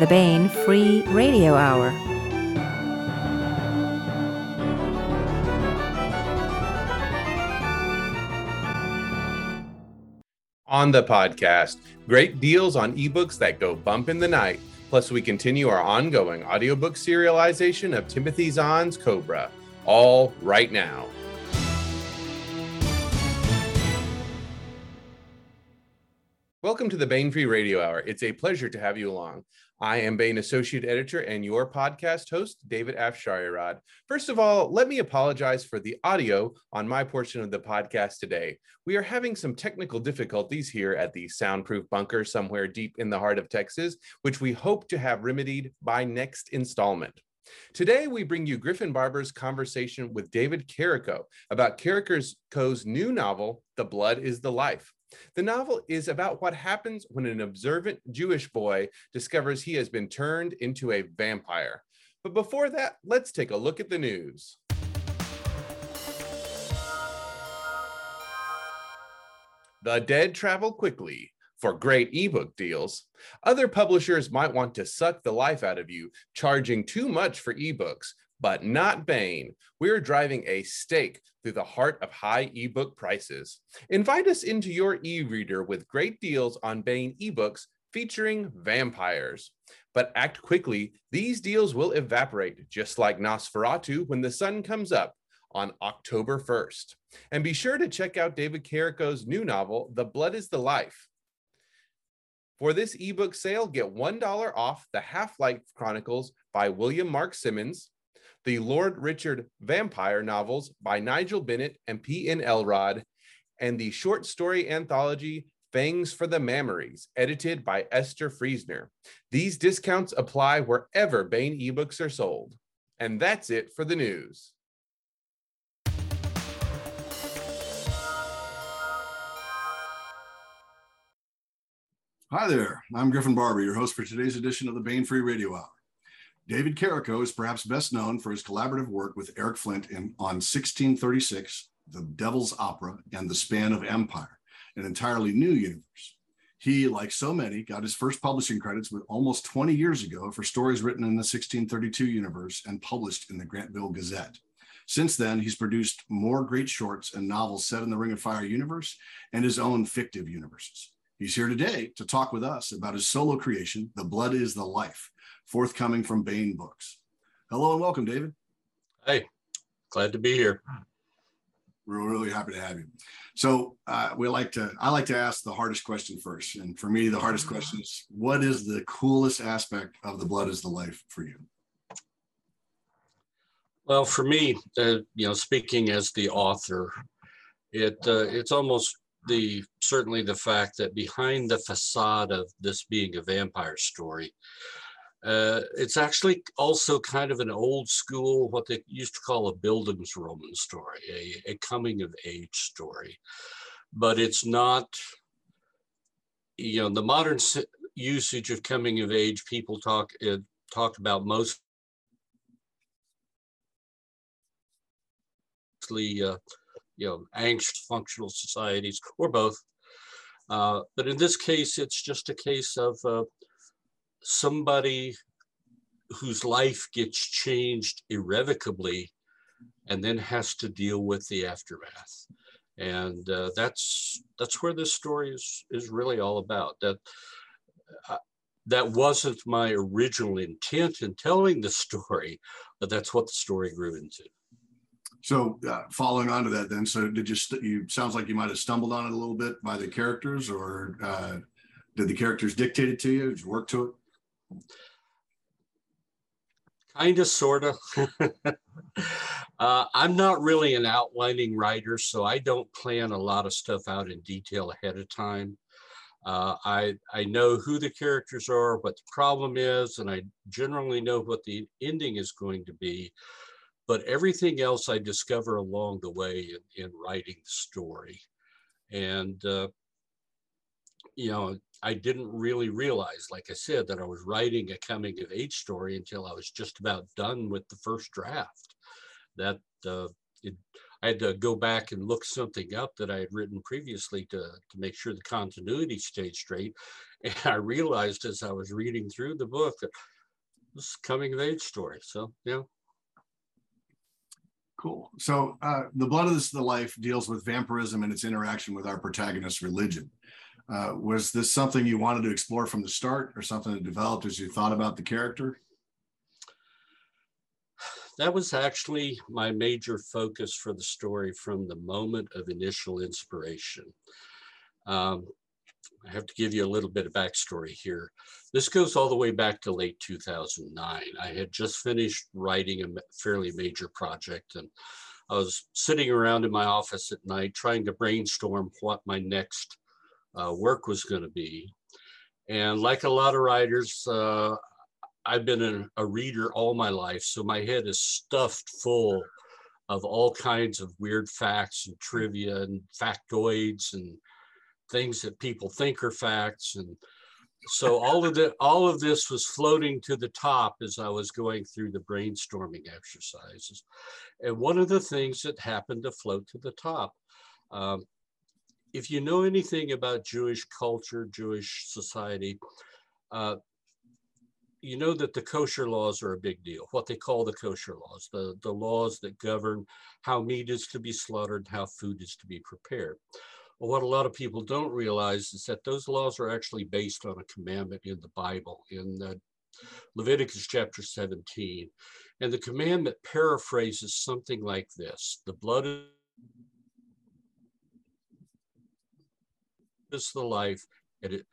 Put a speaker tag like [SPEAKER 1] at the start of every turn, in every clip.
[SPEAKER 1] the Baen Free Radio Hour.
[SPEAKER 2] On the podcast, great deals on ebooks that go bump in the night. Plus, we continue our ongoing audiobook serialization of Timothy Zahn's Cobra, all right now. Welcome to the Baen Free Radio Hour. It's a pleasure to have you along. I am Baen Associate Editor and your podcast host, David Afsharirad. First of all, let me apologize for the audio on my portion of the podcast today. We are having some technical difficulties here at the soundproof bunker somewhere deep in the heart of Texas, which we hope to have remedied by next installment. Today, we bring you Griffin Barber's conversation with David Carrico about Carrico's new novel, The Blood is the Life. The novel is about what happens when an observant Jewish boy discovers he has been turned into a vampire. But before that, let's take a look at the news. The dead travel quickly for great ebook deals. Other publishers might want to suck the life out of you, charging too much for ebooks, but not Baen. We're driving a stake through the heart of high ebook prices. Invite us into your e reader with great deals on Baen ebooks featuring vampires. But act quickly, these deals will evaporate, just like Nosferatu when the sun comes up on October 1st. And be sure to check out David Carrico's new novel, The Blood is the Life. For this ebook sale, get $1 off The Half Life Chronicles by William Mark Simmons, the Lord Richard Vampire novels by Nigel Bennett and P.N. Elrod, and the short story anthology Fangs for the Mammaries, edited by Esther Friesner. These discounts apply wherever Baen ebooks are sold. And that's it for the news.
[SPEAKER 3] Hi there, I'm Griffin Barber, your host for today's edition of the Baen Free Radio Hour. David Carrico is perhaps best known for his collaborative work with Eric Flint in, on 1636, The Devil's Opera, and The Span of Empire, an entirely new universe. He, like so many, got his first publishing credits almost 20 years ago for stories written in the 1632 universe and published in the Grantville Gazette. Since then, he's produced more great shorts and novels set in the Ring of Fire universe and his own fictive universes. He's here today to talk with us about his solo creation, The Blood is the Life, forthcoming from Baen Books. Hello and welcome, David.
[SPEAKER 4] Hey, glad to be here.
[SPEAKER 3] We're really happy to have you. So uh, we like to, I like to ask the hardest question first. And for me, the hardest question is, what is the coolest aspect of The Blood is the Life for you?
[SPEAKER 4] Well, for me, uh, you know, speaking as the author, it uh, it's almost the certainly the fact that behind the facade of this being a vampire story, uh, it's actually also kind of an old school, what they used to call a Bildungsroman story, a, a coming of age story. But it's not, you know, the modern usage of coming of age, people talk, uh, talk about mostly uh, you know, anxious functional societies or both. Uh, but in this case, it's just a case of uh, somebody whose life gets changed irrevocably and then has to deal with the aftermath. And uh, that's that's where this story is is really all about. That uh, that wasn't my original intent in telling the story but that's what the story grew into
[SPEAKER 3] so uh, following on to that then so did you st- you sounds like you might have stumbled on it a little bit by the characters or uh, did the characters dictate it to you did you work to it
[SPEAKER 4] Kind of, sort of. uh, I'm not really an outlining writer, so I don't plan a lot of stuff out in detail ahead of time. Uh, I, I know who the characters are, what the problem is, and I generally know what the ending is going to be. But everything else I discover along the way in, in writing the story. And, uh, you know, I didn't really realize, like I said, that I was writing a coming of age story until I was just about done with the first draft. That uh, it, I had to go back and look something up that I had written previously to, to make sure the continuity stayed straight. And I realized as I was reading through the book that this coming of age story. So, yeah.
[SPEAKER 3] Cool. So, uh, The Blood of the Life deals with vampirism and its interaction with our protagonist's religion. Uh, was this something you wanted to explore from the start or something that developed as you thought about the character?
[SPEAKER 4] That was actually my major focus for the story from the moment of initial inspiration. Um, I have to give you a little bit of backstory here. This goes all the way back to late 2009. I had just finished writing a fairly major project and I was sitting around in my office at night trying to brainstorm what my next uh, work was going to be. And like a lot of writers, uh, I've been a, a reader all my life, so my head is stuffed full of all kinds of weird facts and trivia and factoids and things that people think are facts and so all of the all of this was floating to the top as I was going through the brainstorming exercises. And one of the things that happened to float to the top, um, if you know anything about Jewish culture, Jewish society, uh, you know that the kosher laws are a big deal, what they call the kosher laws, the, the laws that govern how meat is to be slaughtered, how food is to be prepared. Well, what a lot of people don't realize is that those laws are actually based on a commandment in the Bible, in uh, Leviticus chapter 17. And the commandment paraphrases something like this The blood is the life, and it,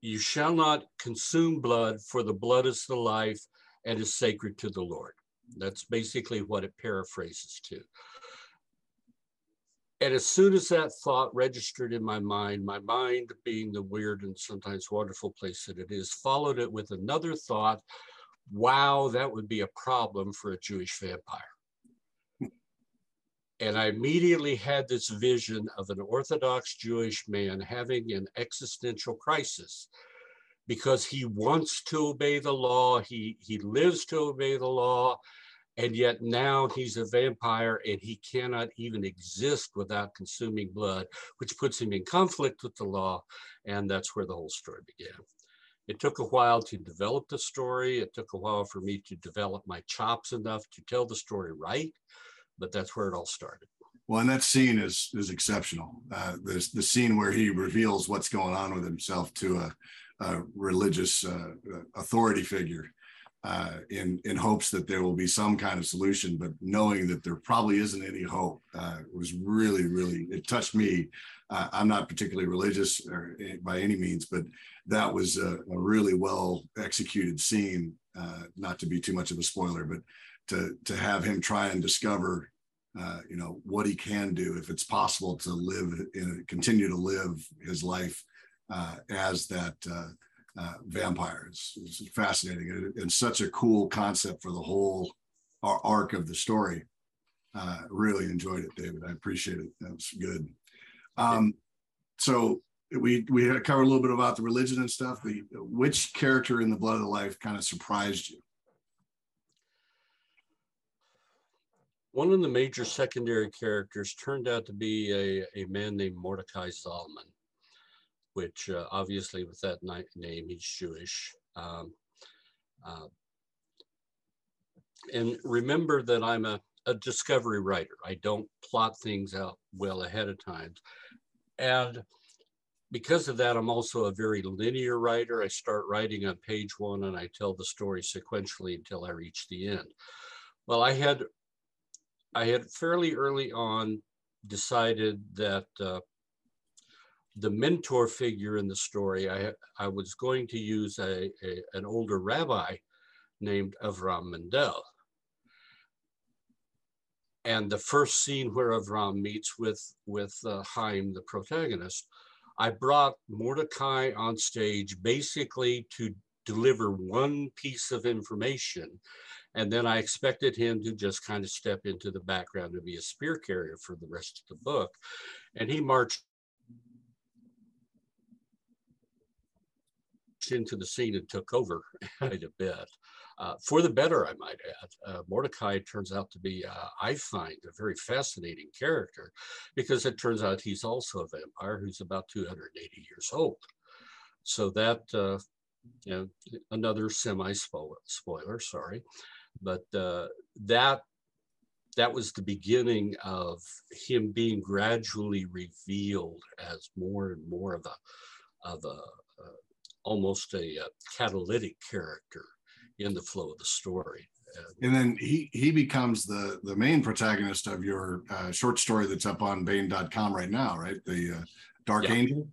[SPEAKER 4] you shall not consume blood, for the blood is the life and is sacred to the Lord. That's basically what it paraphrases to. And as soon as that thought registered in my mind, my mind being the weird and sometimes wonderful place that it is, followed it with another thought wow, that would be a problem for a Jewish vampire. And I immediately had this vision of an Orthodox Jewish man having an existential crisis because he wants to obey the law, he, he lives to obey the law, and yet now he's a vampire and he cannot even exist without consuming blood, which puts him in conflict with the law. And that's where the whole story began. It took a while to develop the story. It took a while for me to develop my chops enough to tell the story right but that's where it all started.
[SPEAKER 3] Well, and that scene is is exceptional. Uh, there's the scene where he reveals what's going on with himself to a, a religious uh, authority figure, uh, in in hopes that there will be some kind of solution, but knowing that there probably isn't any hope uh, was really, really it touched me. Uh, I'm not particularly religious or, eh, by any means, but that was a, a really well executed scene. Uh, not to be too much of a spoiler, but to to have him try and discover uh, you know what he can do if it's possible to live in continue to live his life uh, as that uh, uh vampire it's, fascinating and such a cool concept for the whole arc of the story. Uh, really enjoyed it david. I appreciate it. That was good. Um, so we we covered a little bit about the religion and stuff. The which character in the blood of the life kind of surprised you?
[SPEAKER 4] One of the major secondary characters turned out to be a, a man named Mordecai Zalman, which uh, obviously with that name, he's Jewish. Um, uh, and remember that I'm a, a discovery writer. I don't plot things out well ahead of time. And because of that, I'm also a very linear writer. I start writing on page one and I tell the story sequentially until I reach the end. Well, I had I had fairly early on decided that uh, the mentor figure in the story, I, I was going to use a, a an older rabbi named Avram Mendel. And the first scene where Avram meets with, with uh, Chaim, the protagonist, I brought Mordecai on stage basically to deliver one piece of information and then I expected him to just kind of step into the background and be a spear carrier for the rest of the book. And he marched into the scene and took over quite a bit. Uh, for the better, I might add. Uh, Mordecai turns out to be, uh, I find, a very fascinating character because it turns out he's also a vampire who's about 280 years old. So that, uh, you know, another semi spoiler, sorry, but uh, that that was the beginning of him being gradually revealed as more and more of a of a almost a, a, catalytic character in the flow of the story.
[SPEAKER 3] And then he he becomes the the main protagonist of your uh, short story that's up on Baen.com right now, right? The uh, Dark
[SPEAKER 4] yeah.
[SPEAKER 3] Angel.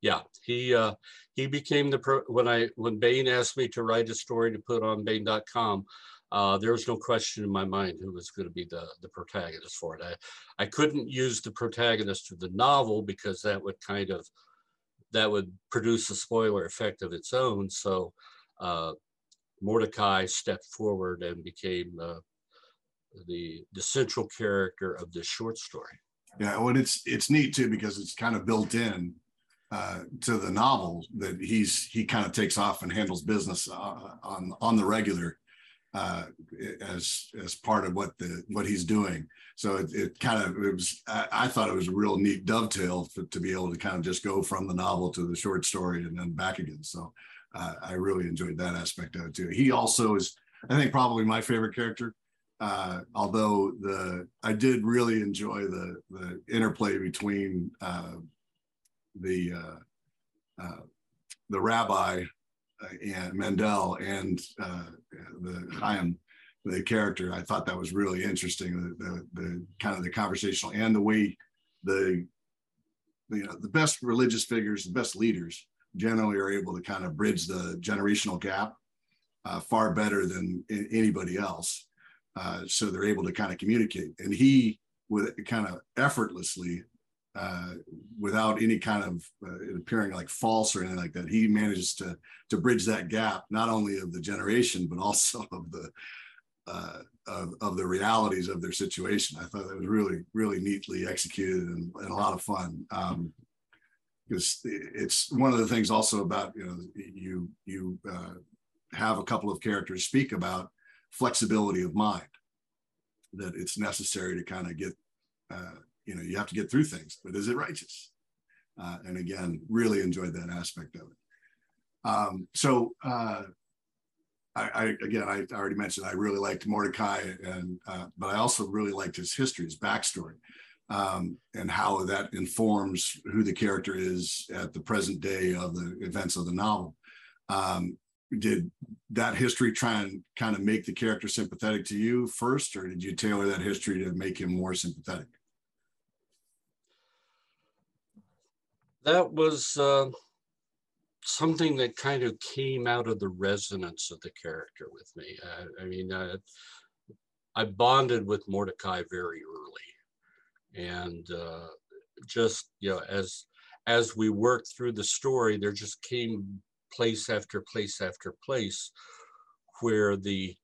[SPEAKER 4] Yeah, he uh, he became the pro- when I when Baen asked me to write a story to put on Baen.com. Uh, there was no question in my mind who was going to be the, the protagonist for it. I, I couldn't use the protagonist of the novel because that would kind of that would produce a spoiler effect of its own. So uh, Mordecai stepped forward and became uh, the the central character of this short story.
[SPEAKER 3] Yeah, well, it's it's neat too because it's kind of built in uh, to the novel that he's he kind of takes off and handles business uh, on on the regular uh, as as part of what the what he's doing. So it, it kind of it was I, I, thought it was a real neat dovetail to be able to kind of just go from the novel to the short story and then back again. So uh, I really enjoyed that aspect of it too. He also is I think probably my favorite character. Uh, although the I did really enjoy the the interplay between uh, the uh, uh, the rabbi and Mendel and uh, the Chaim, the character. I thought that was really interesting. The, the, the, kind of the conversational and the way the you know the best religious figures, the best leaders, generally are able to kind of bridge the generational gap uh, far better than anybody else. Uh, so they're able to kind of communicate. And he, with kind of effortlessly, uh, without any kind of uh, appearing like false or anything like that. He manages to to bridge that gap, not only of the generation, but also of the uh, of, of the realities of their situation. I thought that was really, really neatly executed and, and a lot of fun. Um, because it's one of the things also about you know you you uh, have a couple of characters speak about flexibility of mind that it's necessary to kind of get uh, you know you have to get through things but is it righteous? Uh, and again really enjoyed that aspect of it. Um, so uh, I, I, again I already mentioned I really liked Mordecai and uh, but I also really liked his history his backstory um, and how that informs who the character is at the present day of the events of the novel. Um, did that history try and kind of make the character sympathetic to you first or did you tailor that history to make him more sympathetic
[SPEAKER 4] that was uh, something that kind of came out of the resonance of the character with me. Uh, I mean, uh, I bonded with Mordecai very early, and uh, just you know, as as we worked through the story, there just came place after place after place where the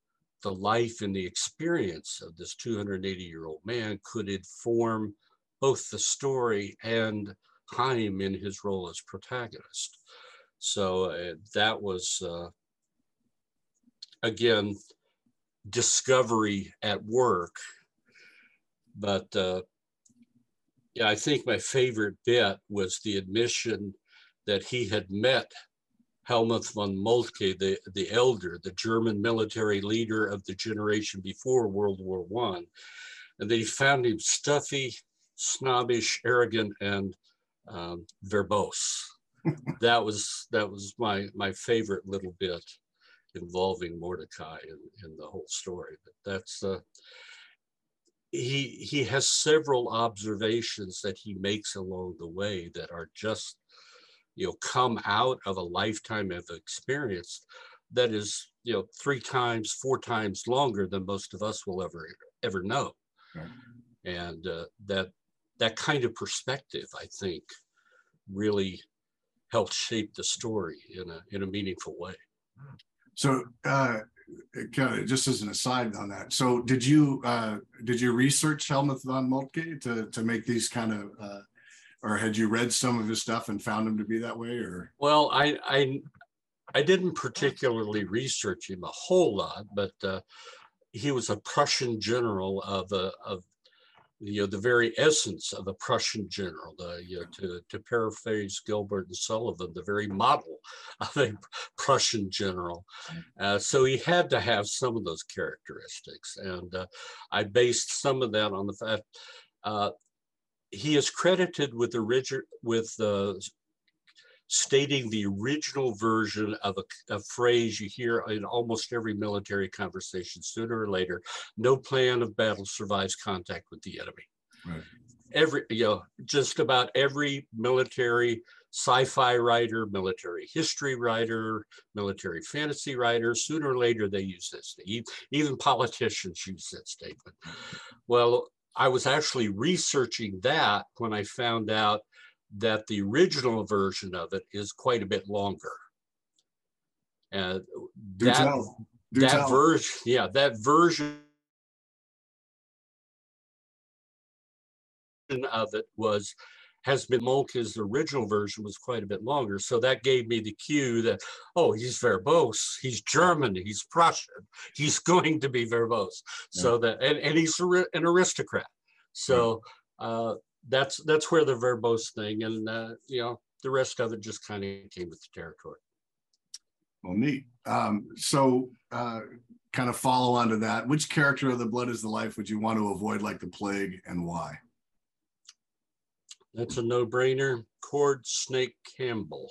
[SPEAKER 4] the life and the experience of this 280 year old man could inform both the story and Chaim in his role as protagonist. So uh, that was, uh, again, discovery at work. But uh, yeah, I think my favorite bit was the admission that he had met Helmuth von Moltke, the, the elder, the German military leader of the generation before World War One, and that he found him stuffy, snobbish, arrogant, and um, verbose. that was that was my my favorite little bit involving Mordecai in, in the whole story. But that's uh, he he has several observations that he makes along the way that are just you know come out of a lifetime of experience that is you know three times four times longer than most of us will ever ever know right. and uh, that that kind of perspective, I think, really helped shape the story in a in a meaningful way.
[SPEAKER 3] So, uh, kind of just as an aside on that, so did you uh, did you research Helmuth von Moltke to to make these kind of, uh, or had you read some of his stuff and found him to be that way, or?
[SPEAKER 4] Well, I I I didn't particularly research him a whole lot, but uh, he was a Prussian general of a of you know the very essence of a Prussian general. The, you know, to to paraphrase Gilbert and Sullivan, the very model of a Prussian general. Uh, so he had to have some of those characteristics, and uh, I based some of that on the fact. Uh, he is credited with the with stating the original version of a, a, phrase you hear in almost every military conversation sooner or later no plan of battle survives contact with the enemy. Right. every you know just about every military sci-fi writer military history writer military fantasy writer sooner or later they use this even politicians use that statement. Well i was actually researching that when i found out that the original version of it is quite a bit longer. And that, that version, yeah, that version of it was has been Moltke's original version was quite a bit longer. So that gave me the cue that, oh, he's verbose, he's German, he's Prussian, he's going to be verbose. Yeah. So that, and, and he's an aristocrat. So uh, that's that's where the verbose thing and uh, you know the rest of it just kind of came with the territory.
[SPEAKER 3] Well, neat. Um, so, uh, kind of follow on to that. Which character of the Blood is the Life would you want to avoid like the plague, and why?
[SPEAKER 4] That's a no-brainer. Cord Snake Campbell,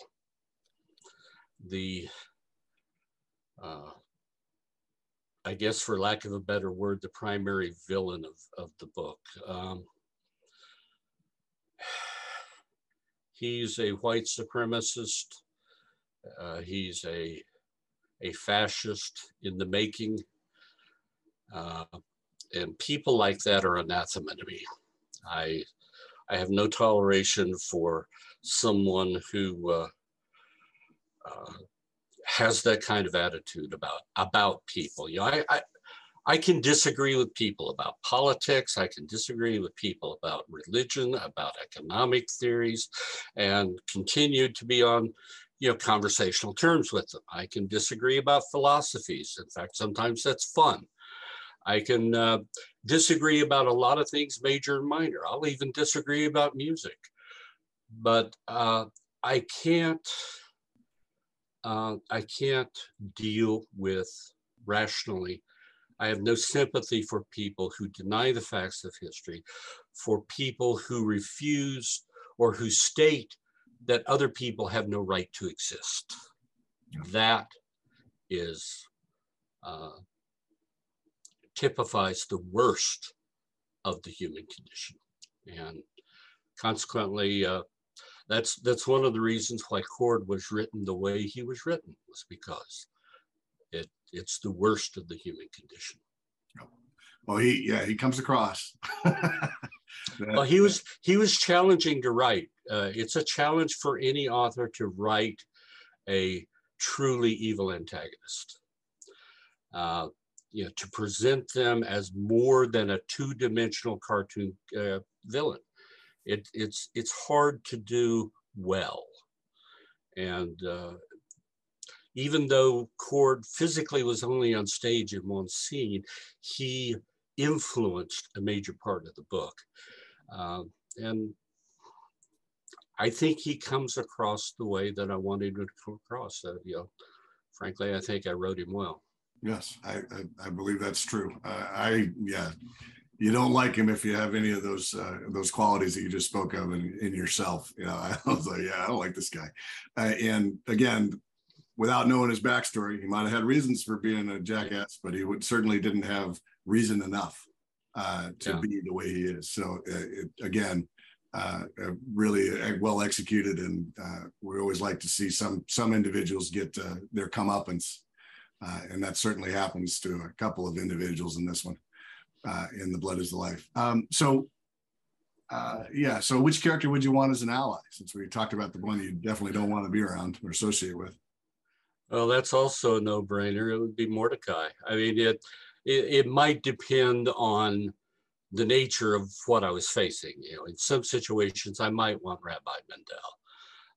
[SPEAKER 4] the, uh, I guess for lack of a better word, the primary villain of of the book. Um, He's a white supremacist. Uh, he's a, a fascist in the making. Uh, and people like that are anathema to me. I, I have no toleration for someone who uh, uh, has that kind of attitude about about people. You know, I, I I can disagree with people about politics. I can disagree with people about religion, about economic theories, and continue to be on you know, conversational terms with them. I can disagree about philosophies. In fact, sometimes that's fun. I can uh, disagree about a lot of things, major and minor. I'll even disagree about music. But uh, I can't, uh, I can't deal with rationally I have no sympathy for people who deny the facts of history, for people who refuse or who state that other people have no right to exist. That is uh, typifies the worst of the human condition, and consequently, uh, that's that's one of the reasons why Cord was written the way he was written was because it it's the worst of the human condition.
[SPEAKER 3] Well, he yeah he comes across.
[SPEAKER 4] well, he was he was challenging to write. Uh, it's a challenge for any author to write a truly evil antagonist. Uh, you know, to present them as more than a two-dimensional cartoon uh, villain. It, it's it's hard to do well, and uh, even though Cord physically was only on stage in one scene, he influenced a major part of the book. Um, and I think he comes across the way that I wanted him to come across. Uh, you know, frankly, I think I wrote him well.
[SPEAKER 3] Yes, I, I, I believe that's true. Uh, I, yeah, you don't like him if you have any of those uh, those qualities that you just spoke of in, in yourself. You know, I was like, yeah, I don't like this guy. Uh, and again, without knowing his backstory, he might have had reasons for being a jackass, but he would certainly didn't have reason enough uh, to yeah. be the way he is. So uh, it, again, uh, uh really uh, well executed, and uh, we always like to see some some individuals get their comeuppance, and that certainly happens to a couple of individuals in this one. in the blood is the life. Um, so. yeah. So, which character would you want as an ally? Since we talked about the one you definitely don't want to be around or associate with.
[SPEAKER 4] Well, that's also a no-brainer. It would be Mordecai. I mean, it, it, it might depend on the nature of what I was facing. You know, in some situations, I might want Rabbi Mendel.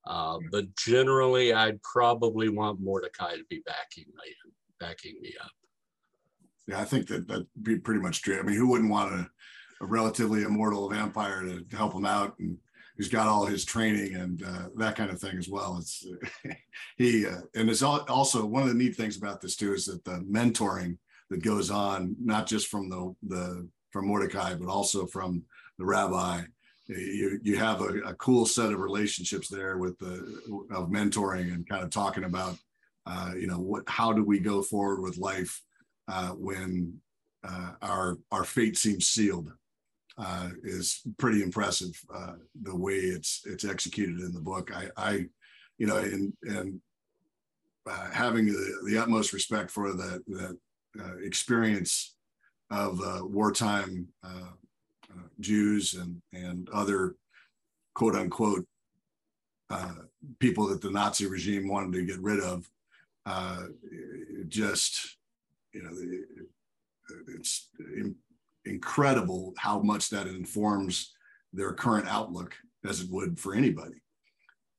[SPEAKER 4] Uh, but generally, I'd probably want Mordecai to be backing me, backing me up.
[SPEAKER 3] Yeah, I think that that'd be pretty much true. I mean, who wouldn't want a, a relatively immortal vampire to, to help him out and who's got all his training and uh, that kind of thing as well. It's he uh, and it's also one of the neat things about this too is that the mentoring that goes on not just from the the from Mordecai but also from the rabbi. You you have a, a cool set of relationships there with the of mentoring and kind of talking about uh, you know what how do we go forward with life uh, when uh, our our fate seems sealed uh, is pretty impressive. Uh, the way it's it's executed in the book, I, I you know, and and uh, having the, the utmost respect for the the uh, experience of uh, wartime uh, Jews and and other quote unquote people that the Nazi regime wanted to get rid of, just you know, it's incredible how much that informs their current outlook as it would for anybody.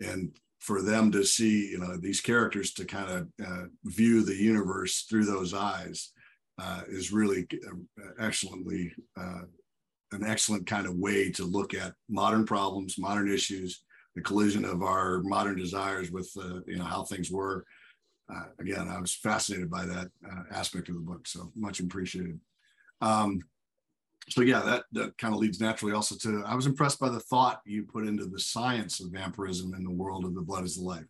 [SPEAKER 3] And for them to see, you know, these characters to kind of uh, view the universe through those eyes uh, is really uh, excellently uh, an excellent kind of way to look at modern problems, modern issues, the collision of our modern desires with, uh, you know, how things were. Uh, again, I was fascinated by that aspect of the book, so much appreciated. Um, so yeah, that, that kind of leads naturally also to, I was impressed by the thought you put into the science of vampirism in the world of the blood is the life.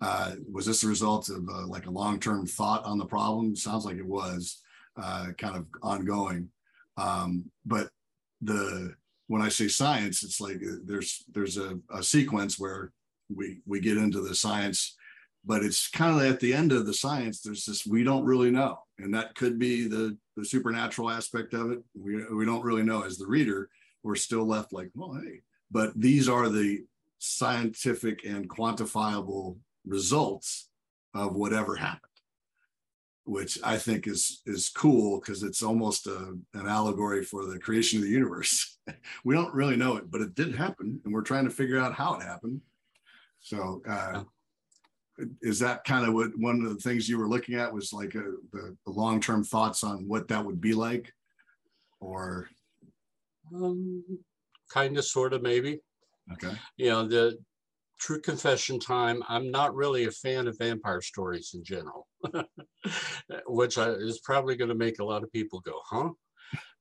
[SPEAKER 3] Uh, was this a result of uh, like a long-term thought on the problem? Sounds like it was uh, kind of ongoing. Um, but the, when I say science, it's like uh, there's, there's a, a sequence where we, we get into the science but it's kind of at the end of the science there's this we don't really know and that could be the the supernatural aspect of it. We, we don't really know as the reader we're still left like well hey but these are the scientific and quantifiable results of whatever happened which i think is is cool because it's almost a, an allegory for the creation of the universe. We don't really know it but it did happen and we're trying to figure out how it happened. So uh, is that kind of what one of the things you were looking at was like a, the, the long-term thoughts on what that would be like? Or?
[SPEAKER 4] Um, kind of sort of maybe.
[SPEAKER 3] Okay.
[SPEAKER 4] You know the true confession time i'm not really a fan of vampire stories in general which I, is probably going to make a lot of people go huh?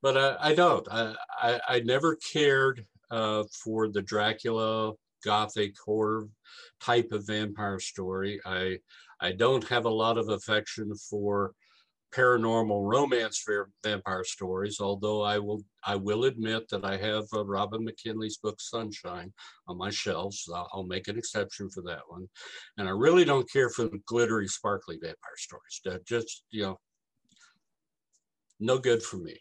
[SPEAKER 4] But I, I don't. I, I, I never cared uh, for the dracula gothic horror type of vampire story. I I don't have a lot of affection for paranormal romance vampire stories, although I will I will admit that I have uh, Robin McKinley's book Sunshine on my shelves. I'll, I'll make an exception for that one. And I really don't care for the glittery, sparkly vampire stories. That just you know, no good for me.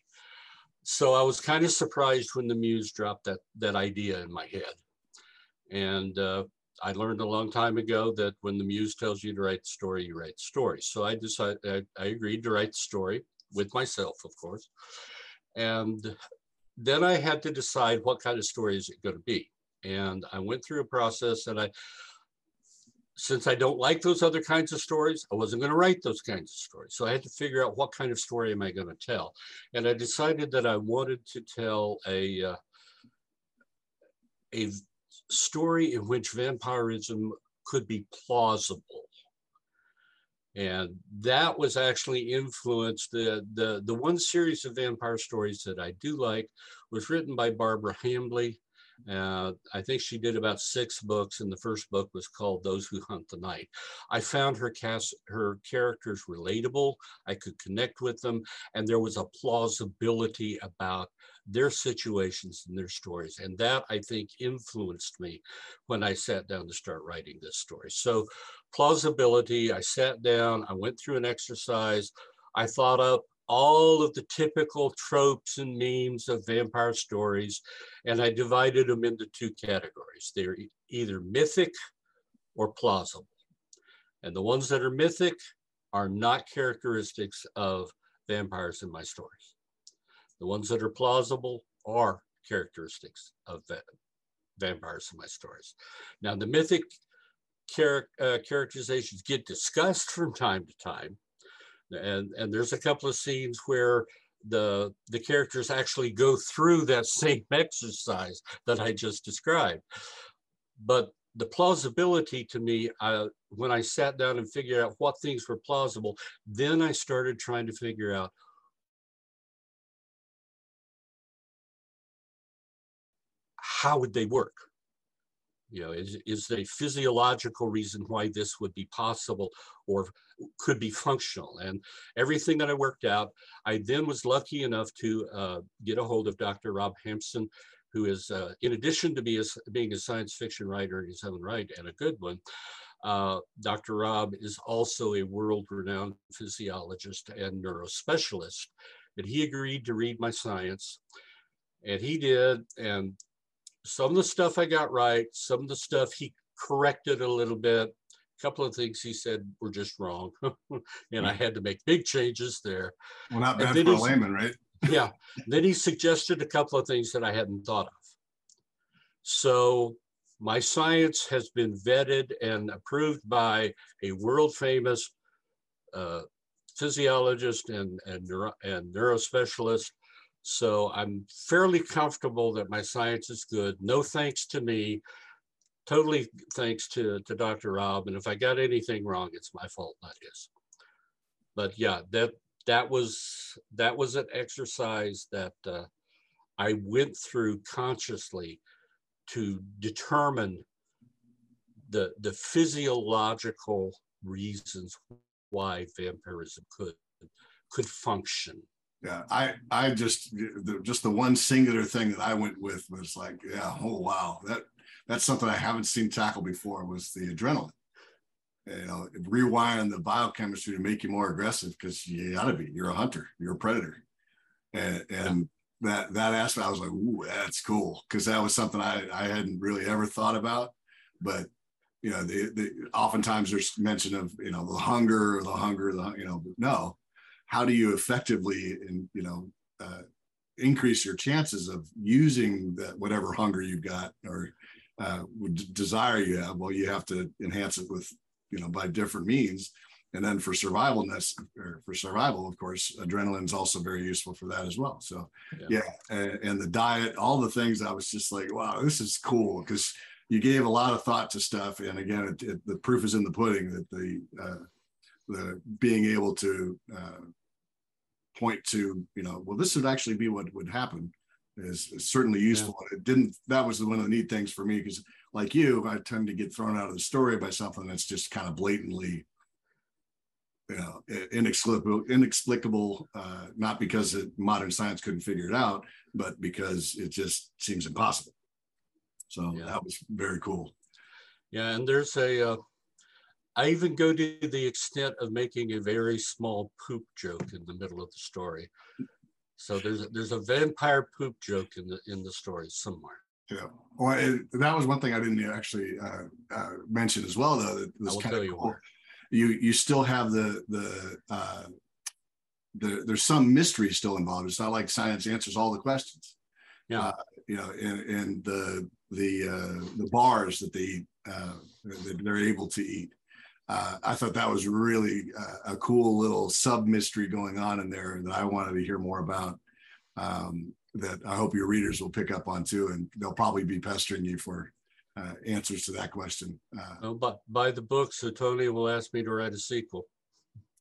[SPEAKER 4] So I was kind of surprised when the muse dropped that that idea in my head. And uh, I learned a long time ago that when the muse tells you to write the story, you write the story. So I decided, I, I agreed to write the story with myself, of course. And then I had to decide what kind of story is it going to be. And I went through a process and I, since I don't like those other kinds of stories, I wasn't going to write those kinds of stories. So I had to figure out what kind of story am I going to tell. And I decided that I wanted to tell a, uh, a story in which vampirism could be plausible. And that was actually influenced the, the, the one series of vampire stories that I do like was written by Barbara Hambly. Uh, I think she did about six books, and the first book was called "Those Who Hunt the Night." I found her cast, her characters relatable. I could connect with them, and there was a plausibility about their situations and their stories. And that I think influenced me when I sat down to start writing this story. So plausibility, I sat down, I went through an exercise, I thought up all of the typical tropes and memes of vampire stories, and I divided them into two categories. They're either mythic or plausible. And the ones that are mythic are not characteristics of vampires in my stories. The ones that are plausible are characteristics of vampires in my stories. Now, the mythic char- uh, characterizations get discussed from time to time. And, and there's a couple of scenes where the, the characters actually go through that same exercise that I just described. But the plausibility to me, uh, when I sat down and figured out what things were plausible, then I started trying to figure out how would they work? You know, is, is there a physiological reason why this would be possible or could be functional? And everything that I worked out, I then was lucky enough to uh, get a hold of Dr. Rob Hampson, who is, uh, in addition to be being a science fiction writer in his own right and a good one, uh, Dr. Rob is also a world-renowned physiologist and neurospecialist. And he agreed to read my science, and he did. And some of the stuff I got right, some of the stuff he corrected a little bit. A couple of things he said were just wrong, and I had to make big changes there.
[SPEAKER 3] Well, not
[SPEAKER 4] And
[SPEAKER 3] bad
[SPEAKER 4] then
[SPEAKER 3] for a layman, right?
[SPEAKER 4] Yeah. Then he suggested a couple of things that I hadn't thought of. So my science has been vetted and approved by a world famous uh, physiologist and, and, neuro, and neurospecialist. So I'm fairly comfortable that my science is good. No thanks to me. Totally thanks to, to Dr. Rob. And if I got anything wrong, it's my fault, not his. But yeah, that that was that was an exercise that uh, I went through consciously to determine the the physiological reasons why vampirism could could function.
[SPEAKER 3] Yeah, I I just the, just the one singular thing that I went with was like, yeah, oh wow, that that's something I haven't seen tackled before was the adrenaline. You know, rewiring the biochemistry to make you more aggressive because you gotta be. You're a hunter. You're a predator, and and that that aspect, I was like, ooh, that's cool because that was something I I hadn't really ever thought about, but you know, the, the oftentimes there's mention of you know the hunger, the hunger, the you know, no, how do you effectively and you know uh, increase your chances of using that whatever hunger you've got or uh, desire you have? Well you have to enhance it with you know by different means. And then for survivalness or for survival of course adrenaline is also very useful for that as well. So
[SPEAKER 4] Yeah.
[SPEAKER 3] yeah, and, and the diet all the things i was just like wow this is cool. Because you gave a lot of thought to stuff and again it, it, the proof is in the pudding that the uh, the being able to uh, point to you know well this would actually be what would happen is, is certainly useful it didn't that was one of the neat things for me because like you i tend to get thrown out of the story by something that's just kind of blatantly you know inexplicable inexplicable uh, not because it, modern science couldn't figure it out but because it just seems impossible so
[SPEAKER 4] Yeah.
[SPEAKER 3] that was very cool
[SPEAKER 4] Yeah, and there's a. Uh, I even go to the extent of making a very small poop joke in the middle of the story. So there's a, there's a vampire poop joke in the in the story somewhere.
[SPEAKER 3] Yeah. Well, it, that was one thing I didn't actually uh, uh, mention as well, though. That was kind
[SPEAKER 4] tell
[SPEAKER 3] of
[SPEAKER 4] you
[SPEAKER 3] cool.
[SPEAKER 4] where.
[SPEAKER 3] You you still have the the uh, the there's some mystery still involved. It's not like science answers all the questions.
[SPEAKER 4] Yeah.
[SPEAKER 3] Uh, you know, and, and the the uh, the bars that they uh, that they're able to eat. Uh, I thought that was really uh, a cool little sub mystery going on in there that I wanted to hear more about. Um, that I hope your readers will pick up on too, and they'll probably be pestering you for uh, answers to that question. Uh,
[SPEAKER 4] Oh, but by the book, so Toni will ask me to write a sequel.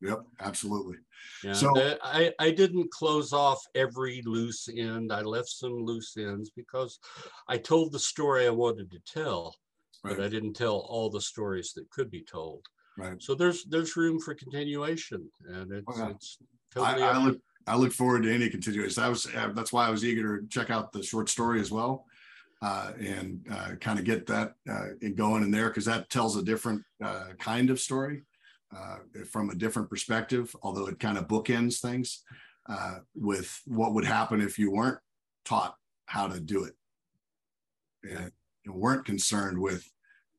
[SPEAKER 3] yep, absolutely.
[SPEAKER 4] Yeah,
[SPEAKER 3] So-
[SPEAKER 4] I, I didn't close off every loose end. I left some loose ends because I told the story I wanted to tell, but I didn't tell all the stories that could be told.
[SPEAKER 3] Right.
[SPEAKER 4] So there's there's room for continuation, and it's
[SPEAKER 3] yeah.
[SPEAKER 4] it's
[SPEAKER 3] I,
[SPEAKER 4] totally.
[SPEAKER 3] I
[SPEAKER 4] up-
[SPEAKER 3] look I look forward to any continuation. I was uh, that's why I was eager to check out the short story as well, uh, and uh, kind of get that uh, going in there because that tells a different uh, kind of story uh, from a different perspective. Although it kind of bookends things uh, with what would happen if you weren't taught how to do it, and you weren't concerned with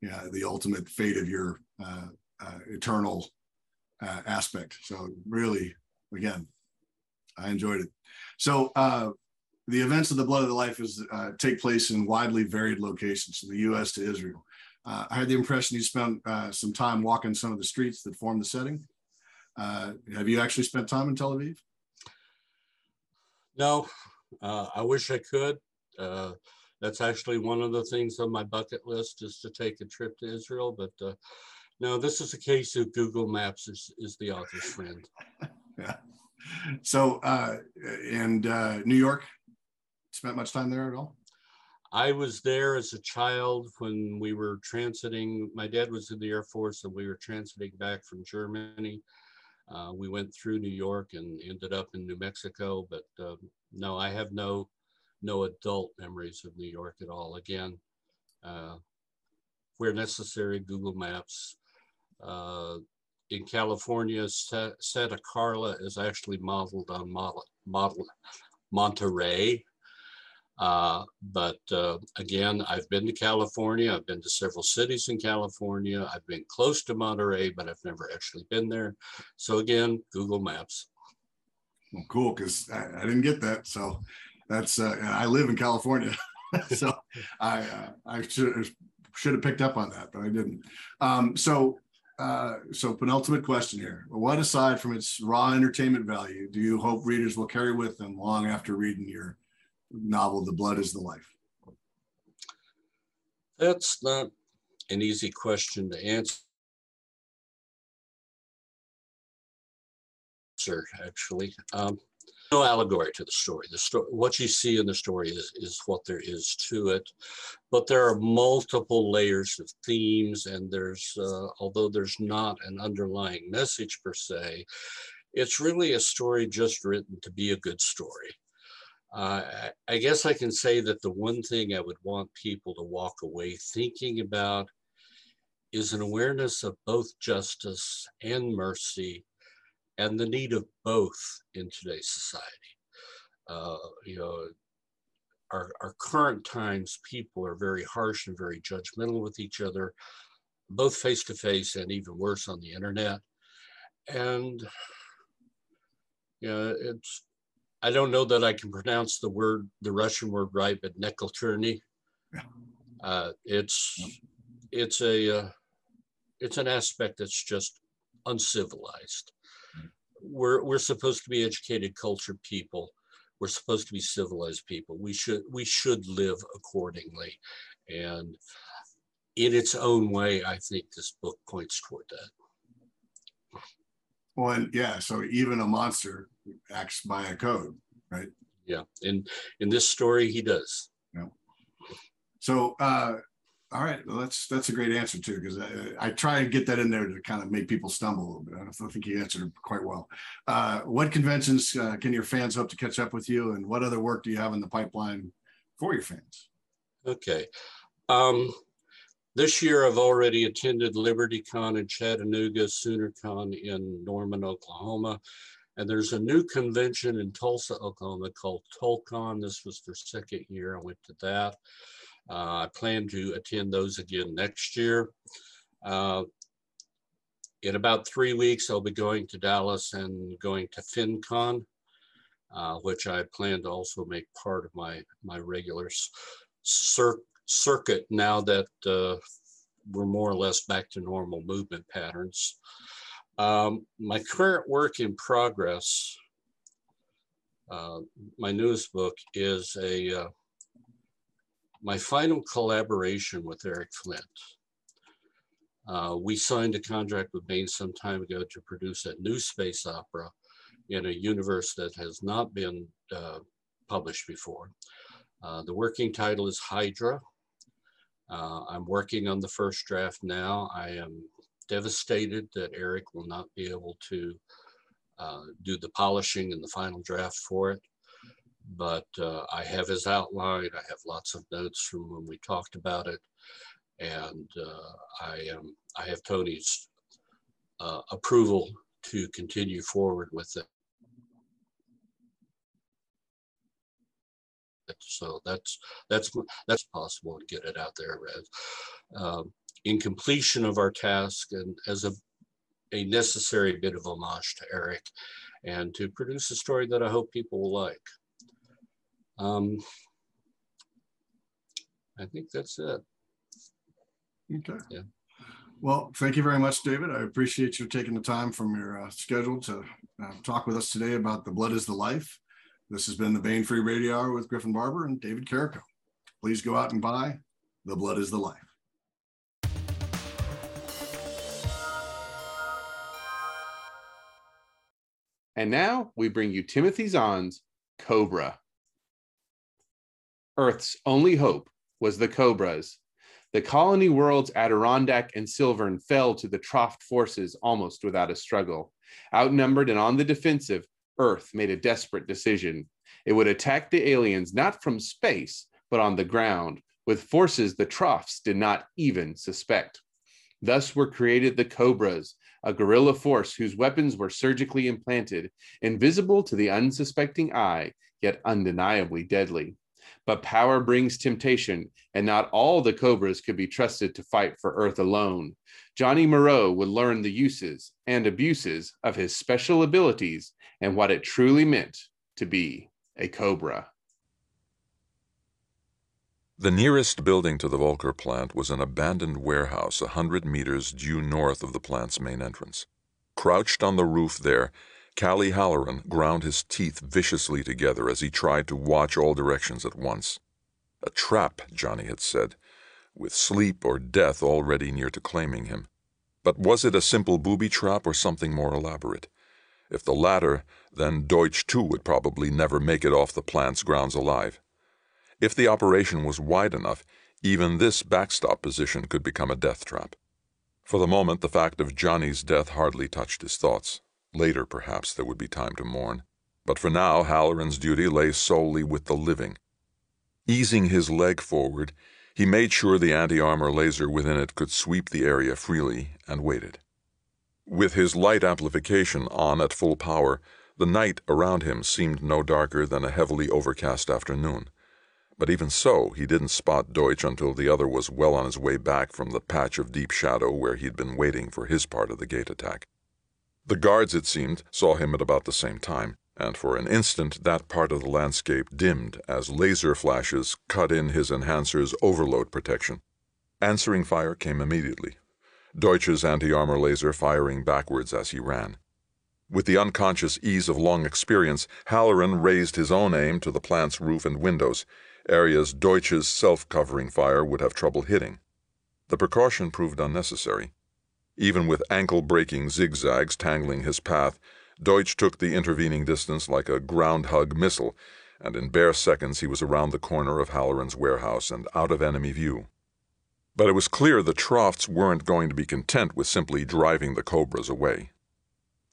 [SPEAKER 3] you know, the ultimate fate of your uh, uh, eternal uh, aspect. So really, again, I enjoyed it. So uh, the events of the Blood of the Life is uh, take place in widely varied locations, from the U.S. to Israel. Uh, I had the impression you spent uh, some time walking some of the streets that form the setting. Have you actually spent time in Tel Aviv?
[SPEAKER 4] No, I wish I could. That's actually one of the things on my bucket list is to take a trip to Israel. But uh, no, this is a case of Google Maps is, is the author's friend.
[SPEAKER 3] yeah. So, uh, and uh, New York, spent much time there at all?
[SPEAKER 4] I was there as a child when we were transiting. My dad was in the Air Force and we were transiting back from Germany. Uh, we went through New York and ended up in New Mexico, but um, no, I have no no adult memories of New York at all. Again, uh, where necessary, Google Maps. Uh, in California, Santa Carla is actually modeled on model, model Monterey, uh, but uh, again, I've been to California. I've been to several cities in California. I've been close to Monterey, but I've never actually been there. So again, Google Maps.
[SPEAKER 3] Well, cool, because I, I, didn't get that. So that's uh, I live in California, so I uh, I should should have picked up on that, but I didn't. Um, so uh, so penultimate question here: What aside from its raw entertainment value do you hope readers will carry with them long after reading your novel, The Blood is the Life?
[SPEAKER 4] That's not an easy question to answer, actually. Um, no allegory to the story. The story, what you see in the story is, is what there is to it, but there are multiple layers of themes, and there's, uh, although there's not an underlying message per se, it's really a story just written to be a good story. Uh, I guess I can say that the one thing I would want people to walk away thinking about is an awareness of both justice and mercy and the need of both in today's society. Uh, you know, our, our current times, people are very harsh and very judgmental with each other, both face to face and even worse on the internet. And, you know, it's, I don't know that I can pronounce the word, the Russian word right, but Nekulturny. Uh, it's it's a uh, it's an aspect that's just uncivilized. We're we're supposed to be educated, cultured people. We're supposed to be civilized people. We should we should live accordingly, and in its own way, I think this book points toward that.
[SPEAKER 3] Well, and yeah, so even a monster acts by a code, right?
[SPEAKER 4] Yeah, and in this story, he does.
[SPEAKER 3] Yeah. So, uh, all right, well, that's that's a great answer too, because I, I, try and get that in there to kind of make people stumble a little bit. I don't think you answered quite well. Uh, what conventions uh, can your fans hope to catch up with you, and what other work do you have in the pipeline for your fans?
[SPEAKER 4] Okay. Um, this year, I've already attended LibertyCon in Chattanooga, SoonerCon in Norman, Oklahoma, and there's a new convention in Tulsa, Oklahoma called TulCon. This was their second year. I went to that. Uh, I plan to attend those again next year. Uh, in about three weeks, I'll be going to Dallas and going to FenCon, uh, which I plan to also make part of my, my regular cir circuit now that we're more or less back to normal movement patterns. Um, my current work in progress, uh, my newest book is a uh, my final collaboration with Eric Flint. Uh, we signed a contract with Baen some time ago to produce a new space opera in a universe that has not been uh, published before. Uh, the working title is Hydra. Uh, I'm working on the first draft now. I am devastated that Eric will not be able to uh, do the polishing and the final draft for it. But uh, I have his outline. I have lots of notes from when we talked about it, and uh, I am I have Toni's uh, approval to continue forward with it. So that's that's that's possible to get it out there. Um, in completion of our task and as a, a necessary bit of homage to Eric and to produce a story that I hope people will like. Um, I think that's it.
[SPEAKER 3] Okay.
[SPEAKER 4] Yeah.
[SPEAKER 3] Well, thank you very much, David. I appreciate you taking the time from your uh, schedule to uh, talk with us today about The Blood is the Life. This has been the Baen Free Radio Hour with Griffin Barber and David Carrico. Please go out and buy The Blood is the Life.
[SPEAKER 2] And now we bring you Timothy Zahn's Cobra. Earth's only hope was the Cobras. The colony worlds Adirondack and Silvern fell to the Troft forces almost without a struggle. Outnumbered and on the defensive, Earth made a desperate decision. It would attack the aliens not from space, but on the ground, with forces the Trofts did not even suspect. Thus were created the Cobras, a guerrilla force whose weapons were surgically implanted, invisible to the unsuspecting eye, yet undeniably deadly. But power brings temptation, and not all the Cobras could be trusted to fight for Earth alone. Johnny Moreau would learn the uses and abuses of his special abilities and what it truly meant to be a Cobra.
[SPEAKER 5] The nearest building to the Volker plant was an abandoned warehouse a hundred meters due north of the plant's main entrance. Crouched on the roof there, Callie Halloran ground his teeth viciously together as he tried to watch all directions at once. A trap, Johnny had said, with sleep or death already near to claiming him. But was it a simple booby trap or something more elaborate? If the latter, then Deutsch too would probably never make it off the plant's grounds alive. If the operation was wide enough, even this backstop position could become a death trap. For the moment, the fact of Johnny's death hardly touched his thoughts. Later, perhaps, there would be time to mourn. But for now, Halloran's duty lay solely with the living. Easing his leg forward, he made sure the anti armor laser within it could sweep the area freely and waited. With his light amplification on at full power, the night around him seemed no darker than a heavily overcast afternoon. But even so, he didn't spot Deutsch until the other was well on his way back from the patch of deep shadow where he'd been waiting for his part of the gate attack. The guards, it seemed, saw him at about the same time, and for an instant that part of the landscape dimmed as laser flashes cut in his enhancer's overload protection. Answering fire came immediately, Deutsch's anti armor laser firing backwards as he ran. With the unconscious ease of long experience, Halloran raised his own aim to the plant's roof and windows, areas Deutsch's self covering fire would have trouble hitting. The precaution proved unnecessary. Even with ankle breaking zigzags tangling his path, Deutsch took the intervening distance like a ground hug missile, and in bare seconds he was around the corner of Halloran's warehouse and out of enemy view. But it was clear the Trofts weren't going to be content with simply driving the Cobras away.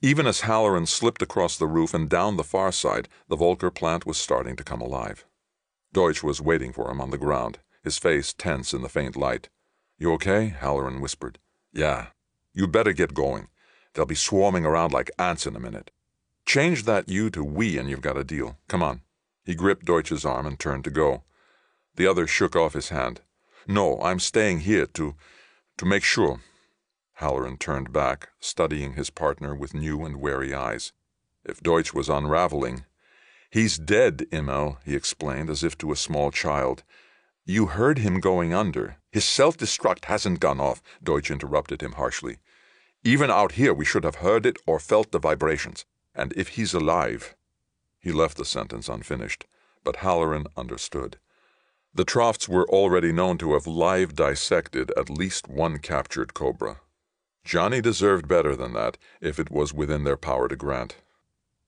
[SPEAKER 5] Even as Halloran slipped across the roof and down the far side, the Volker plant was starting to come alive. Deutsch was waiting for him on the ground, his face tense in the faint light. You okay? Halloran whispered. Yeah, you better get going. They'll be swarming around like ants in a minute. Change that you to we and you've got a deal. Come on. He gripped Deutsch's arm and turned to go. The other shook off his hand. No, I'm staying here to to make sure. Halloran turned back, studying his partner with new and wary eyes. If Deutsch was unraveling, He's dead, Immel, he explained as if to a small child. You heard him going under. His self destruct hasn't gone off, Deutsch interrupted him harshly. Even out here, we should have heard it or felt the vibrations. And if he's alive. He left the sentence unfinished, but Halloran understood. The Trofts were already known to have live dissected at least one captured cobra. Johnny deserved better than that if it was within their power to grant.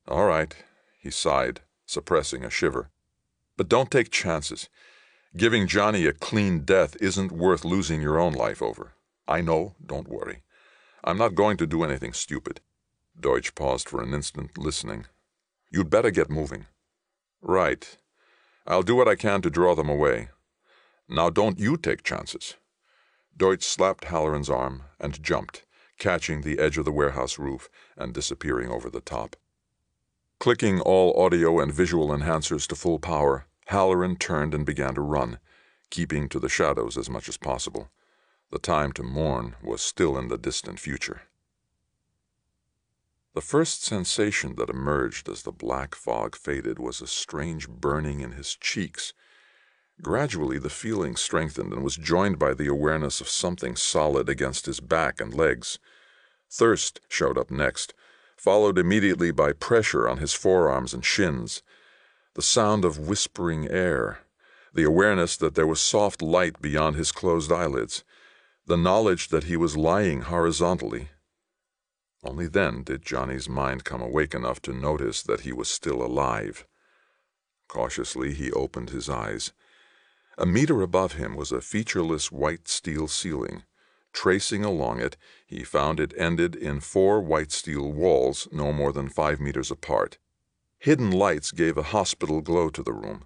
[SPEAKER 5] All right, he sighed, suppressing a shiver. But don't take chances. Giving Johnny a clean death isn't worth losing your own life over. I know, don't worry. I'm not going to do anything stupid. Deutsch paused for an instant, listening. You'd better get moving. Right. I'll do what I can to draw them away. Now don't you take chances. Deutsch slapped Halloran's arm and jumped, catching the edge of the warehouse roof and disappearing over the top. Clicking all audio and visual enhancers to full power, Halloran turned and began to run, keeping to the shadows as much as possible. The time to mourn was still in the distant future. The first sensation that emerged as the black fog faded was a strange burning in his cheeks. Gradually, the feeling strengthened and was joined by the awareness of something solid against his back and legs. Thirst showed up next, followed immediately by pressure on his forearms and shins. The sound of whispering air, the awareness that there was soft light beyond his closed eyelids, the knowledge that he was lying horizontally. Only then did Johnny's mind come awake enough to notice that he was still alive. Cautiously, he opened his eyes. A meter above him was a featureless white steel ceiling. Tracing along it, he found it ended in four white steel walls no more than five meters apart. Hidden lights gave a hospital glow to the room.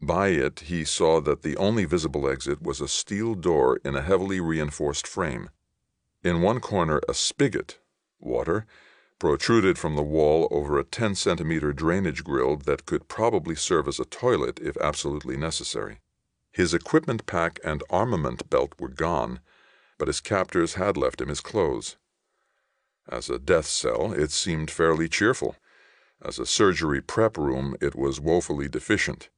[SPEAKER 5] By it, he saw that the only visible exit was a steel door in a heavily reinforced frame. In one corner, a spigot, water, protruded from the wall over a 10 centimeter drainage grill that could probably serve as a toilet if absolutely necessary. His equipment pack and armament belt were gone, but his captors had left him his clothes. As a death cell, it seemed fairly cheerful. As a surgery prep room, it was woefully deficient.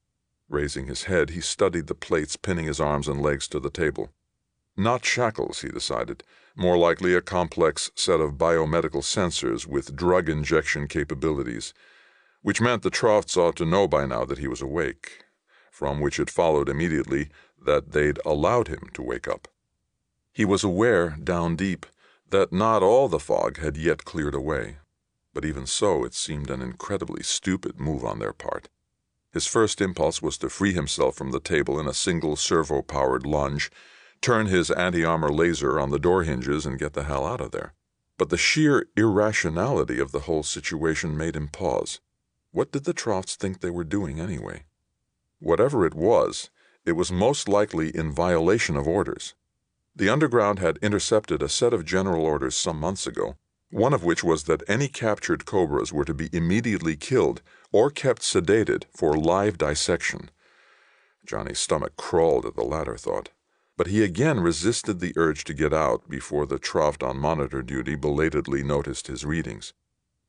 [SPEAKER 5] Raising his head, he studied the plates pinning his arms and legs to the table. Not shackles, he decided, more likely a complex set of biomedical sensors with drug injection capabilities, which meant the Trofts ought to know by now that he was awake, from which it followed immediately that they'd allowed him to wake up. He was aware, down deep, that not all the fog had yet cleared away, but even so it seemed an incredibly stupid move on their part. His first impulse was to free himself from the table in a single servo powered lunge, turn his anti armor laser on the door hinges, and get the hell out of there. But the sheer irrationality of the whole situation made him pause. What did the Trofts think they were doing anyway? Whatever it was, it was most likely in violation of orders. The Underground had intercepted a set of general orders some months ago, one of which was that any captured cobras were to be immediately killed or kept sedated for live dissection. Johnny's stomach crawled at the latter thought, but he again resisted the urge to get out before the Troft on monitor duty belatedly noticed his readings.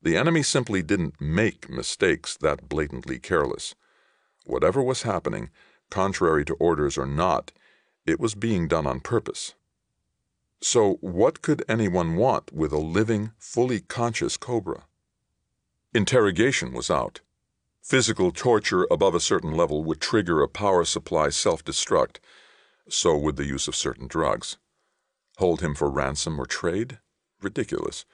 [SPEAKER 5] The enemy simply didn't make mistakes that blatantly careless. Whatever was happening, contrary to orders or not, it was being done on purpose. So, what could anyone want with a living, fully conscious cobra? Interrogation was out. Physical torture above a certain level would trigger a power supply self destruct. So would the use of certain drugs. Hold him for ransom or trade? Ridiculous.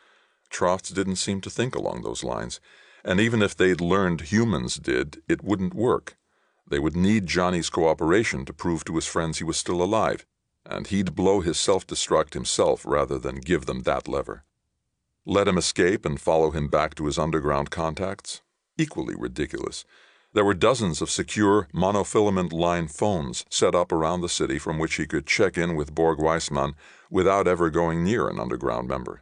[SPEAKER 5] Trofts didn't seem to think along those lines, and even if they'd learned humans did, it wouldn't work. They would need Johnny's cooperation to prove to his friends he was still alive and he'd blow his self destruct himself rather than give them that lever. Let him escape and follow him back to his underground contacts? Equally ridiculous. There were dozens of secure monofilament line phones set up around the city from which he could check in with Borg Weissman without ever going near an underground member.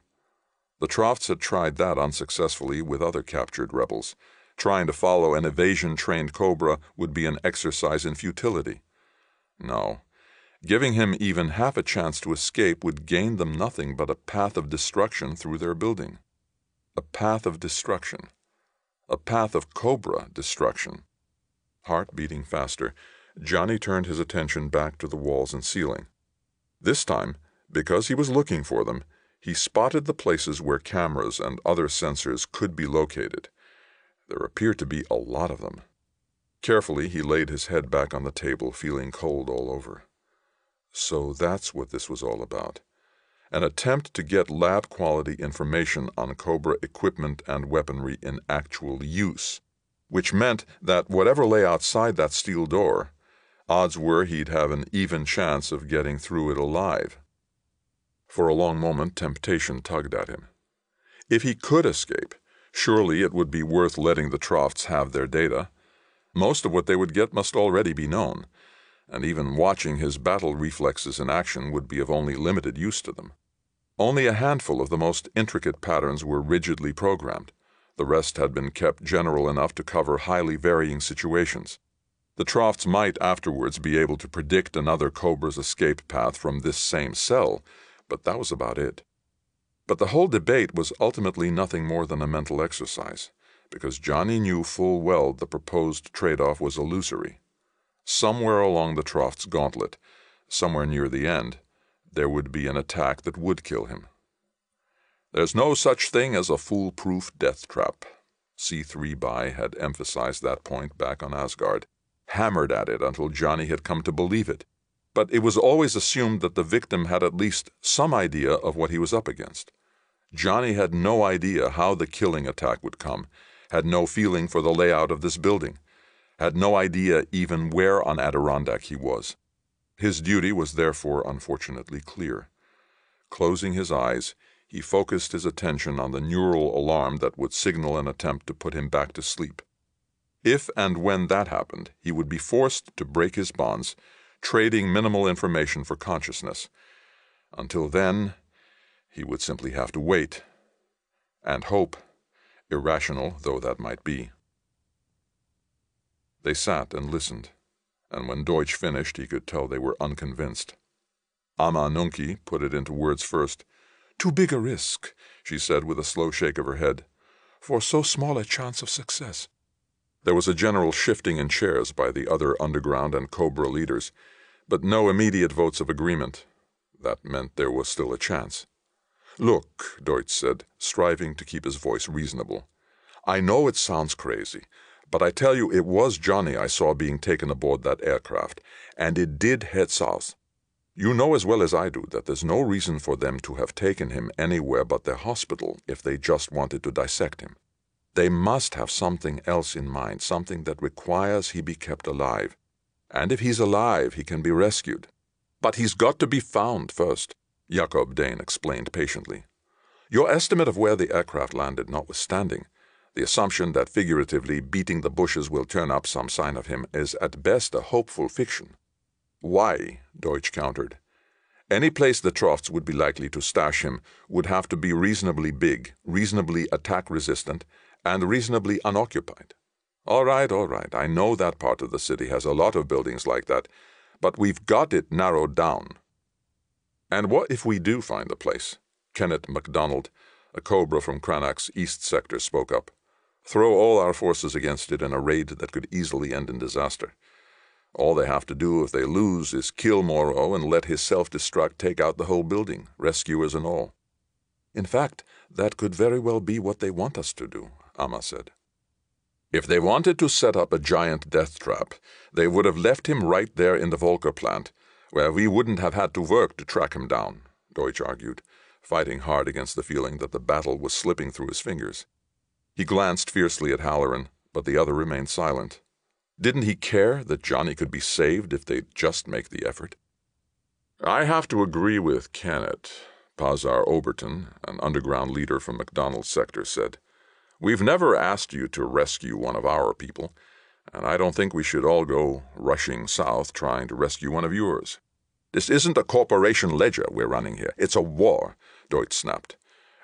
[SPEAKER 5] The Trofts had tried that unsuccessfully with other captured rebels. Trying to follow an evasion trained Cobra would be an exercise in futility. No, Giving him even half a chance to escape would gain them nothing but a path of destruction through their building. A path of destruction. A path of cobra destruction. Heart beating faster, Johnny turned his attention back to the walls and ceiling. This time, because he was looking for them, he spotted the places where cameras and other sensors could be located. There appeared to be a lot of them. Carefully, he laid his head back on the table, feeling cold all over. So that's what this was all about. An attempt to get lab quality information on Cobra equipment and weaponry in actual use, which meant that whatever lay outside that steel door, odds were he'd have an even chance of getting through it alive. For a long moment, temptation tugged at him. If he could escape, surely it would be worth letting the Trofts have their data. Most of what they would get must already be known, and even watching his battle reflexes in action would be of only limited use to them. Only a handful of the most intricate patterns were rigidly programmed. The rest had been kept general enough to cover highly varying situations. The Trofts might afterwards be able to predict another Cobra's escape path from this same cell, but that was about it. But the whole debate was ultimately nothing more than a mental exercise, because Johnny knew full well the proposed trade off was illusory. Somewhere along the Troft's gauntlet, somewhere near the end, there would be an attack that would kill him. There's no such thing as a foolproof death trap. C3 By had emphasized that point back on Asgard, hammered at it until Johnny had come to believe it. But it was always assumed that the victim had at least some idea of what he was up against. Johnny had no idea how the killing attack would come, had no feeling for the layout of this building, had no idea even where on Adirondack he was. His duty was therefore unfortunately clear. Closing his eyes, he focused his attention on the neural alarm that would signal an attempt to put him back to sleep. If and when that happened, he would be forced to break his bonds, trading minimal information for consciousness. Until then, he would simply have to wait and hope, irrational though that might be. They sat and listened, and when Deutsch finished, he could tell they were unconvinced. Ama Nunki put it into words first. Too big a risk, she said with a slow shake of her head, for so small a chance of success. There was a general shifting in chairs by the other underground and Cobra leaders, but no immediate votes of agreement. That meant there was still a chance. Look, Deutsch said, striving to keep his voice reasonable. I know it sounds crazy, but I tell you it was Johnny I saw being taken aboard that aircraft, and it did head south. You know as well as I do that there's no reason for them to have taken him anywhere but their hospital if they just wanted to dissect him. They must have something else in mind, something that requires he be kept alive. And if he's alive, he can be rescued. But he's got to be found first, Jakob Dane explained patiently. Your estimate of where the aircraft landed notwithstanding, the assumption that figuratively beating the bushes will turn up some sign of him is at best a hopeful fiction. Why? Deutsch countered. Any place the Trofts would be likely to stash him would have to be reasonably big, reasonably attack resistant, and reasonably unoccupied. All right, all right, I know that part of the city has a lot of buildings like that, but we've got it narrowed down. And what if we do find the place? Kenneth MacDonald, a Cobra from Cranach's East Sector, spoke up. Throw all our forces against it in a raid that could easily end in disaster. All they have to do if they lose is kill Moreau and let his self destruct take out the whole building, rescuers and all. In fact, that could very well be what they want us to do, Ama said. If they wanted to set up a giant death trap, they would have left him right there in the Volker plant, where we wouldn't have had to work to track him down, Deutsch argued, fighting hard against the feeling that the battle was slipping through his fingers. He glanced fiercely at Halloran, but the other remained silent. Didn't he care that Johnny could be saved if they'd just make the effort? I have to agree with Kenneth, Pazar Oberton, an underground leader from MacDonald's sector, said. We've never asked you to rescue one of our people, and I don't think we should all go rushing south trying to rescue one of yours. This isn't a corporation ledger we're running here. It's a war, Deutsch snapped.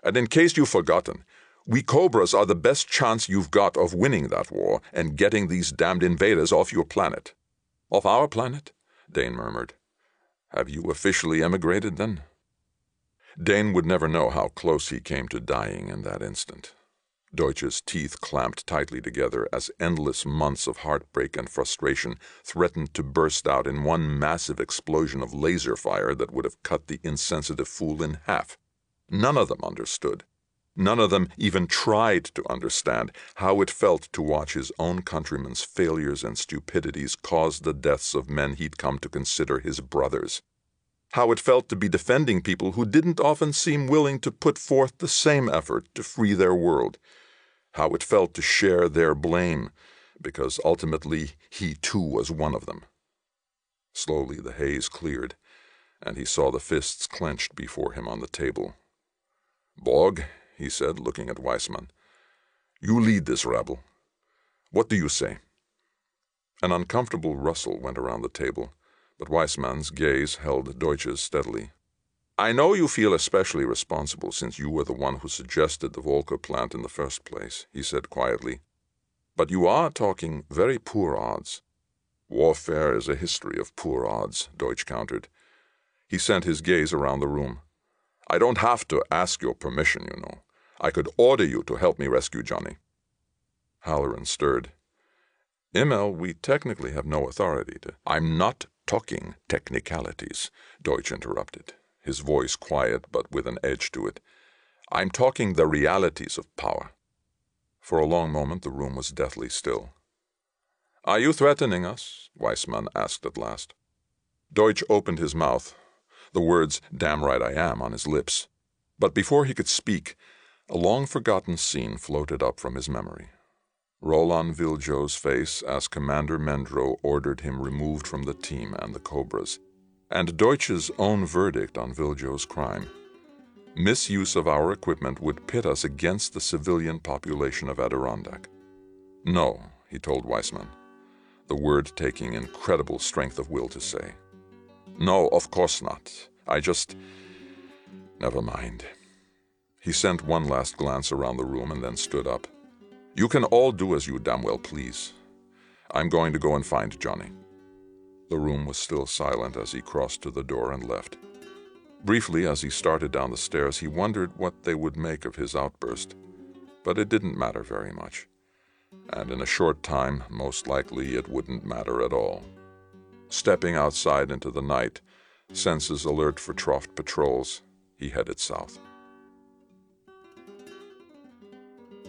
[SPEAKER 5] And in case you've forgotten, we Cobras are the best chance you've got of winning that war and getting these damned invaders off your planet. Off our planet? Dane murmured. Have you officially emigrated then? Dane would never know how close he came to dying in that instant. Deutsch's teeth clamped tightly together as endless months of heartbreak and frustration threatened to burst out in one massive explosion of laser fire that would have cut the insensitive fool in half. None of them understood. None of them even tried to understand how it felt to watch his own countrymen's failures and stupidities cause the deaths of men he'd come to consider his brothers. How it felt to be defending people who didn't often seem willing to put forth the same effort to free their world. How it felt to share their blame, because ultimately he too was one of them. Slowly the haze cleared, and he saw the fists clenched before him on the table. Borg, he said, looking at Weissman. You lead this rabble. What do you say? An uncomfortable rustle went around the table, but Weissman's gaze held Deutsch's steadily. I know you feel especially responsible since you were the one who suggested the Volker plant in the first place, he said quietly. But you are talking very poor odds. Warfare is a history of poor odds, Deutsch countered. He sent his gaze around the room. I don't have to ask your permission, you know. I could order you to help me rescue Johnny. Halloran stirred. Immel, we technically have no authority to. I'm not talking technicalities, Deutsch interrupted, his voice quiet but with an edge to it. I'm talking the realities of power. For a long moment the room was deathly still. Are you threatening us? Weissman asked at last. Deutsch opened his mouth, the words, damn right I am, on his lips. But before he could speak, a long forgotten scene floated up from his memory. Roland Viljo's face as Commander Mendro ordered him removed from the team and the Cobras, and Deutsch's own verdict on Viljo's crime. Misuse of our equipment would pit us against the civilian population of Adirondack. No, he told Weissman, the word taking incredible strength of will to say. No, of course not. I just. Never mind. He sent one last glance around the room and then stood up. You can all do as you damn well please. I'm going to go and find Johnny. The room was still silent as he crossed to the door and left. Briefly, as he started down the stairs, he wondered what they would make of his outburst. But it didn't matter very much. And in a short time, most likely, it wouldn't matter at all. Stepping outside into the night, senses alert for Troft patrols, he headed south.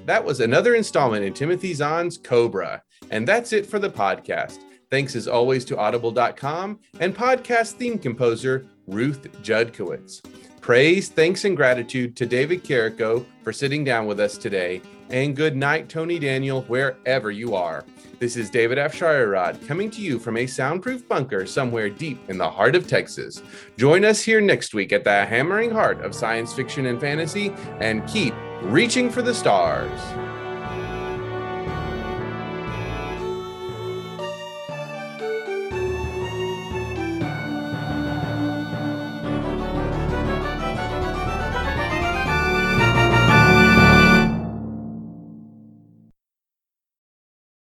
[SPEAKER 2] That was another installment in Timothy Zahn's Cobra. And that's it for the podcast. Thanks as always to audible.com and podcast theme composer Ruth Judkowitz. Praise, thanks, and gratitude to David Carrico for sitting down with us today. And good night, Tony Daniel, wherever you are. This is David Afsharirad coming to you from a soundproof bunker somewhere deep in the heart of Texas. Join us here next week at the hammering heart of science fiction and fantasy and keep reaching for the stars.